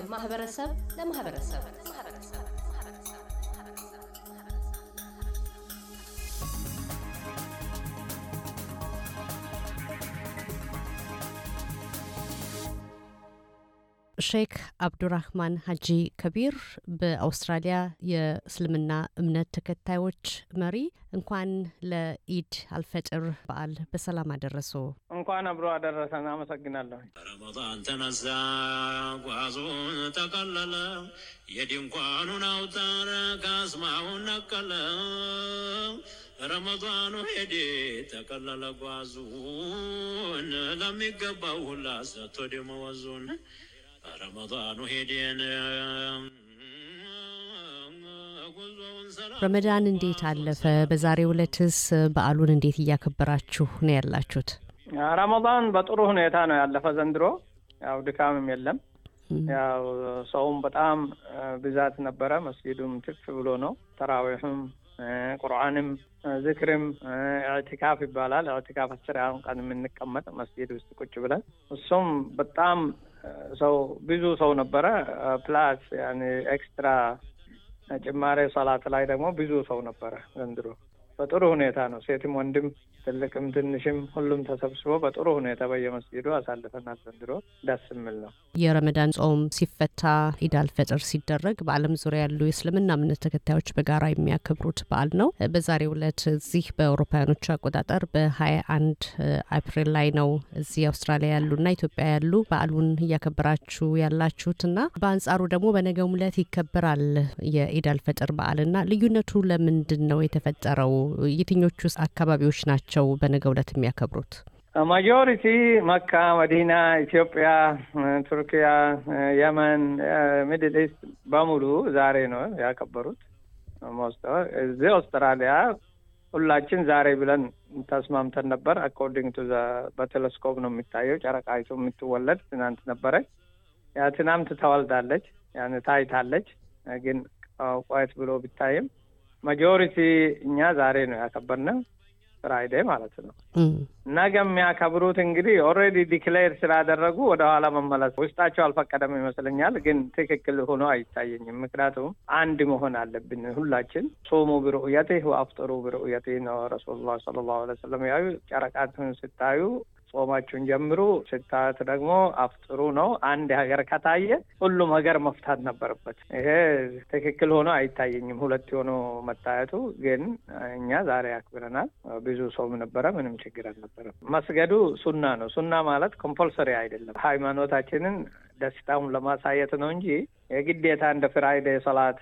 ከማህበረሰብ ለማህበረሰብ ሼክ አብዱራህማን ሀጂ ከቢር በአውስትራሊያ የእስልምና እምነት ተከታዮች መሪ፣ እንኳን ለኢድ አልፈጥር በዓል በሰላም አደረሶ። እንኳን አብሮ አደረሰን። አመሰግናለሁ። ረመዳን ተነሳ፣ ጓዙን ጠቀለለ፣ የድንኳኑን አውታር ካስማውን ነቀለ። ረመዳኑ ሄዴ ጠቀለለ ጓዙን ለሚገባው ሁላ ሰጥቶ ደመወዙን ረመዳን እንዴት አለፈ? በዛሬው ዕለትስ በዓሉን እንዴት እያከበራችሁ ነው ያላችሁት? ረመዳን በጥሩ ሁኔታ ነው ያለፈ ዘንድሮ። ያው ድካምም የለም። ያው ሰውም በጣም ብዛት ነበረ። መስጊዱም ትፍ ብሎ ነው። ተራዊሕም ቁርአንም ዝክርም ኢዕቲካፍ ይባላል። ኢዕቲካፍ አስር ቀን የምንቀመጥ መስጊድ ውስጥ ቁጭ ብለን እሱም በጣም ሰው ብዙ ሰው ነበረ። plus extra ጭማሬ ሰላት ላይ ደግሞ ብዙ ሰው ነበረ ዘንድሮ። በጥሩ ሁኔታ ነው ሴትም ወንድም ትልቅም ትንሽም ሁሉም ተሰብስቦ በጥሩ ሁኔታ በየመስጊዱ አሳልፈናል። ዘንድሮ ደስ የሚል ነው። የረመዳን ጾም ሲፈታ ኢድ አልፈጥር ሲደረግ በዓለም ዙሪያ ያሉ የእስልምና እምነት ተከታዮች በጋራ የሚያከብሩት በዓል ነው። በዛሬው ዕለት እዚህ በአውሮፓውያኖቹ አቆጣጠር በሀያ አንድ አፕሪል ላይ ነው እዚህ አውስትራሊያ ያሉና ኢትዮጵያ ያሉ በዓሉን እያከበራችሁ ያላችሁትና በአንጻሩ ደግሞ በነገው ዕለት ይከበራል የኢድ አልፈጥር በዓልና ልዩነቱ ለምንድን ነው የተፈጠረው? የትኞቹ አካባቢዎች ናቸው በነገው ዕለት የሚያከብሩት? majority መካ፣ መዲና፣ ኢትዮጵያ፣ ቱርኪያ፣ የመን፣ Middle East በሙሉ ዛሬ ነው ያከበሩት። እዚህ አውስትራሊያ ሁላችን ዛሬ ብለን ተስማምተን ነበር። according to በቴሌስኮፕ ነው የሚታየው። ጨረቃይቱ የምትወለድ ትናንት ነበረች። ያ ትናንት ተወልዳለች፣ ያን ታይታለች። ግን ቆየት ብሎ ቢታይም majority እኛ ዛሬ ነው ያከበርነው፣ Friday ማለት ነው። ነገ የሚያከብሩት እንግዲህ already declare ስላደረጉ ወደ ኋላ መመለስ ውስጣቸው አልፈቀደም ይመስለኛል። ግን ትክክል ሆኖ አይታየኝም። ምክንያቱም አንድ መሆን አለብን ሁላችን። صوموا برؤيته وأفطروا برؤيته ነው رسول الله صلى الله عليه وسلم ያሉ። ጨረቃይትን ስታዩ ጾማችሁን ጀምሩ፣ ስታዩት ደግሞ አፍጥሩ ነው። አንድ ሀገር ከታየ ሁሉም ሀገር መፍታት ነበረበት። ይሄ ትክክል ሆኖ አይታየኝም፣ ሁለት ሆኖ መታየቱ። ግን እኛ ዛሬ አክብረናል። ብዙ ሰውም ነበረ፣ ምንም ችግር አልነበረም። መስገዱ ሱና ነው። ሱና ማለት ኮምፐልሰሪ አይደለም። ሃይማኖታችንን ደስታውን ለማሳየት ነው እንጂ የግዴታ እንደ ፍራይዴ ሰላት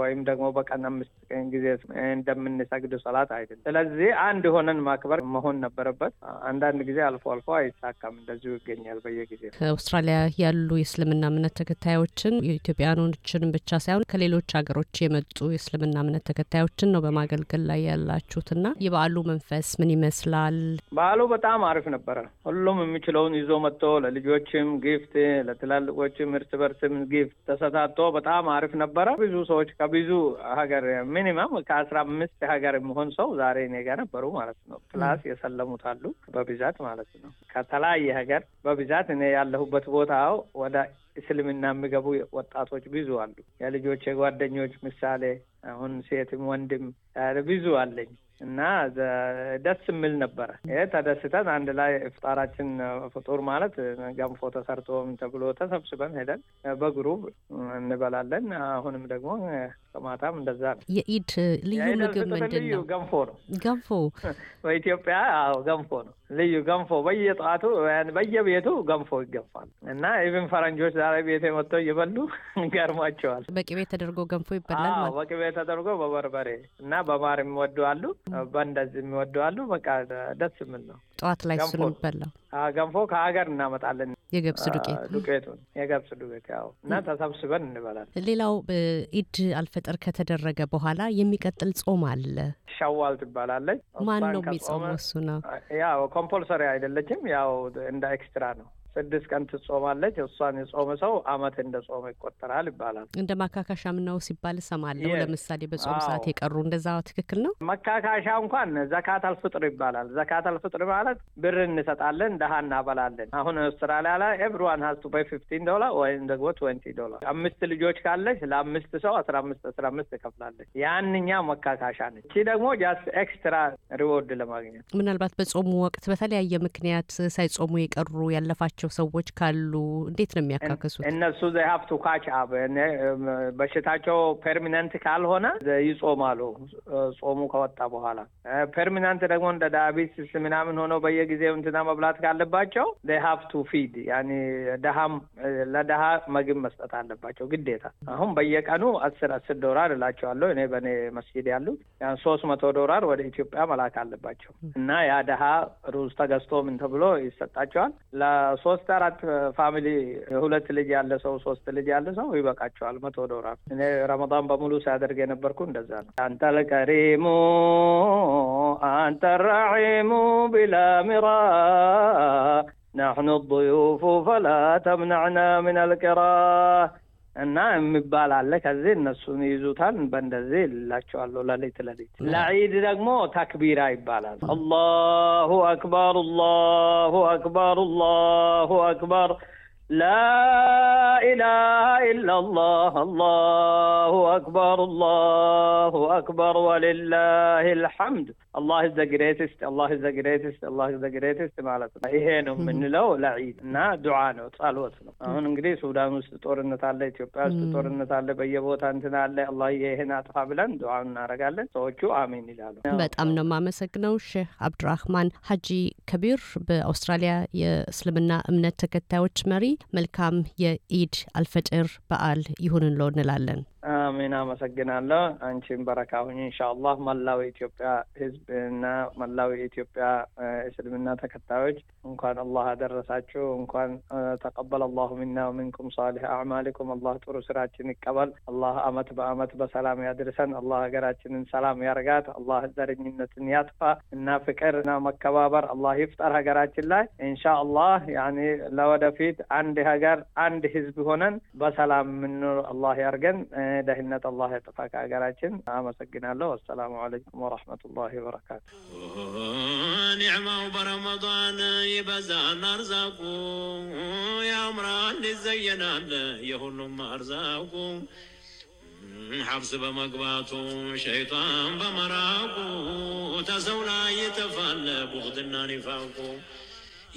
ወይም ደግሞ በቀን አምስት ቀን ጊዜ እንደምንሰግድ ሰላት አይደለም። ስለዚህ አንድ ሆነን ማክበር መሆን ነበረበት። አንዳንድ ጊዜ አልፎ አልፎ አይሳካም፣ እንደዚሁ ይገኛል በየጊዜ አውስትራሊያ ያሉ የእስልምና እምነት ተከታዮችን የኢትዮጵያኖችን ብቻ ሳይሆን ከሌሎች ሀገሮች የመጡ የእስልምና እምነት ተከታዮችን ነው በማገልገል ላይ ያላችሁትና የበዓሉ መንፈስ ምን ይመስላል? በዓሉ በጣም አሪፍ ነበረ። ሁሉም የሚችለውን ይዞ መጥቶ ለልጆችም gift፣ ለትላልቆችም እርስ በርስም gift ተሰጣጥቶ በጣም አሪፍ ነበረ። ብዙ ሰዎች ከብዙ ሀገር minimum ከአስራ አምስት ሀገር የሚሆን ሰው ዛሬ እኔ ጋር ነበሩ ማለት ነው። plus የሰለሙት አሉ በብዛት ማለት ነው። ከተለያየ ሀገር በብዛት እኔ ያለሁበት ቦታ ወደ እስልምና የሚገቡ ወጣቶች ብዙ አሉ። የልጆች የጓደኞች ምሳሌ አሁን ሴትም ወንድም ብዙ አለኝ እና ደስ የሚል ነበረ። ይሄ ተደስተን አንድ ላይ ኢፍጣራችን ፍጡር ማለት ገንፎ ተሰርቶ ተብሎ ተሰብስበን ሄደን በ group እንበላለን። አሁንም ደግሞ ከማታም እንደዛ ነው። የኢድ ልዩ ምግብ ምንድን ነው? ገንፎ ነው። ገንፎ በኢትዮጵያ ገንፎ ነው ልዩ ገንፎ በየጠዋቱ በየቤቱ ገንፎ ይገነፋል እና even ፈረንጆች ዛሬ ቤት መጥተው እየበሉ ገርሟቸዋል። በቅቤ ተደርጎ ገንፎ ይበላል በቅቤ ተደርጎ በበርበሬ እና በማር የሚወዱ አሉ፣ በእንደዚህ የሚወዱ አሉ። በቃ ደስ የሚል ነው። ጠዋት ላይ ነው የሚበላው። ገንፎ ከሀገር እናመጣለን። የገብስ ዱቄት ዱቄቱን የገብስ ዱቄት ያው እና ተሰብስበን እንበላለን። ሌላው ኢድ አልፈጥር ከተደረገ በኋላ የሚቀጥል ጾም አለ። ሸዋል ትባላለች። ማን ነው የሚጾመው? እሱ ነው ያው compulsory አይደለችም። ያው እንደ extra ነው። ስድስት ቀን ትጾማለች። እሷን የጾመ ሰው አመት እንደ ጾመ ይቆጠራል ይባላል። እንደ ማካካሻም ነው ሲባል እሰማለሁ።. ለምሳሌ በጾም ሰዓት የቀሩ እንደዛ ትክክል ነው። መካካሻ እንኳን ዘካት አልፍጥር ይባላል። ዘካት አልፍጥር ማለት ብር እንሰጣለን፣ ደሀ እናበላለን። አሁን አውስትራሊያ ላይ everyone has to pay fifteen dollar ወይም ደግሞ twenty dollar። አምስት ልጆች ካለች ለአምስት ሰው አስራ አምስት አስራ አምስት ትከፍላለች። ያንኛ መካካሻ ነች። እቺ ደግሞ just extra reward ለማግኘት ምናልባት በጾሙ ወቅት በተለያየ ምክንያት ሳይጾሙ የቀሩ ያለፋቸው ሰዎች ካሉ እንዴት ነው የሚያካክሱት? እነሱ they have to catch በሽታቸው permanent ካልሆነ ይጾማሉ። ጾሙ ከወጣ በኋላ permanent ደግሞ እንደ diabetes ምናምን ሆነው በየጊዜው እንትና መብላት ካለባቸው they have to feed يعني ደሀም ለደሀ ምግብ መስጠት አለባቸው ግዴታ። አሁን በየቀኑ አስር አስር ዶላር እላቸዋለሁ እኔ በእኔ መስጊድ ያሉት ያን ሶስት መቶ ዶላር ወደ ኢትዮጵያ መላክ አለባቸው እና ያ ደሀ ሩዝ ተገዝቶ ምን ተብሎ ይሰጣቸዋል። ለሶስት አራት family ሁለት ልጅ ያለ ሰው ሶስት ልጅ ያለ ሰው ይበቃቸዋል መቶ ዶላር። እኔ ረመዳን በሙሉ ሲያደርግ የነበርኩ እንደዛ ነው። أنت الكريم أنت الرحيم بلا مرا نحن الضيوف فلا تمنعنا من القرى እና የሚባል አለ። ከዚህ እነሱን ይይዙታል። በእንደዚህ እላቸዋለሁ ለሌት ለሌት። ለዒድ ደግሞ ተክቢራ ይባላል። الله أكبر፣ الله أكبر፣ الله أكبر لا إله إلا الله الله أكبر፣ الله أكبر ولله الحمد Allah is the greatest Allah the greatest Allah the greatest ማለት ነው። ይሄ ነው የምንለው ለዒድ እና ዱዓ ነው፣ ጸሎት ነው። አሁን እንግዲህ ሱዳን ውስጥ ጦርነት አለ፣ ኢትዮጵያ ውስጥ ጦርነት አለ፣ በየቦታ እንትን አለ። አላህ ይህን አጥፋ ብለን ዱዓውን እናደርጋለን። ሰዎቹ አሜን ይላሉ። በጣም ነው የማመሰግነው ሼህ አብዱራህማን ሀጂ ከቢር፣ በአውስትራሊያ የእስልምና እምነት ተከታዮች መሪ። መልካም የኢድ አልፈጥር በዓል ይሁንልዎ እንላለን። አሚን። አመሰግናለሁ። አንቺን በረካ ሁኝ ኢንሻአላህ። መላው የኢትዮጵያ ሕዝብ እና መላው የኢትዮጵያ እስልምና ተከታዮች እንኳን አላህ አደረሳችሁ። እንኳን ተቀበል አላሁ ሚና ወሚንኩም ሳሊህ አዕማሊኩም። አላህ ጥሩ ስራችን ይቀበል። አላህ አመት በአመት በሰላም ያድርሰን። አላህ ሀገራችንን ሰላም ያርጋት። አላህ ዘረኝነትን ያጥፋ እና ፍቅር እና መከባበር አላህ ይፍጠር ሀገራችን ላይ ኢንሻአላህ። ያኔ ለወደፊት አንድ ሀገር አንድ ሕዝብ ሆነን በሰላም የምንኖር አላህ ያርገን። ደህንነት አላህ ያጥፋ ከሀገራችን። አመሰግናለሁ። አሰላሙ አለይኩም ወረሕመቱላሂ ወበረካቱ። ኒዕማው በረመዳን ይበዛል አርዛቁ ያምራል ይዘየናል የሁሉም አርዛቁ ሐብስ በመግባቱ ሸይጣን በመራቁ ተሰው ላይ ይጠፋል ቡኽትና ኒፋቁ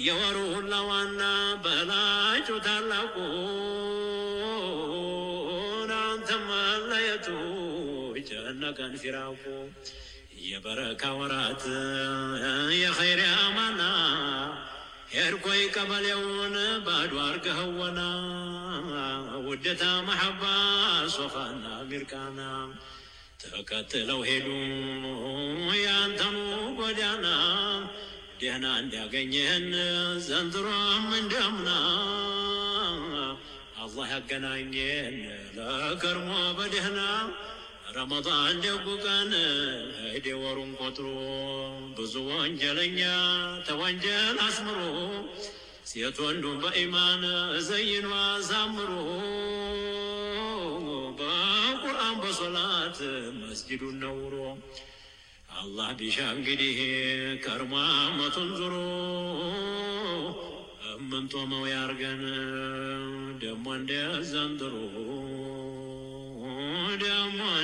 የወሩ ሁላ ዋና በላጩ ታላቁ ፊራቁ የበረካ ወራት የኸይር አማና ሄድኮይ ቀበሌውን ባዶ አርገኸወና ውደታ መሐባ ሶፋና ሚርቃና ተከትለው ሄዱ ያንተኑ ጎዳና ደህና እንዲያገኘህን ዘንድሮም እንደምና አላህ ያገናኘን ለከርሞ በደህና ረመዳን ደጉ ቀን ሄደ ወሩን ቆጥሮ ብዙ ወንጀለኛ ተወንጀል አስምሮ ሴት ወንዱን በኢማን ዘይኖ አሳምሮ በቁርአን በሶላት መስጅዱን ነውሮ። አላህ ቢሻ እንግዲህ ከርሞ አመቱን ዙሮ እምንጦመው ያርገን ደሞ እንደ ዘንድሮ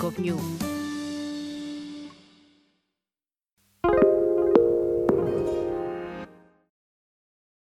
of News.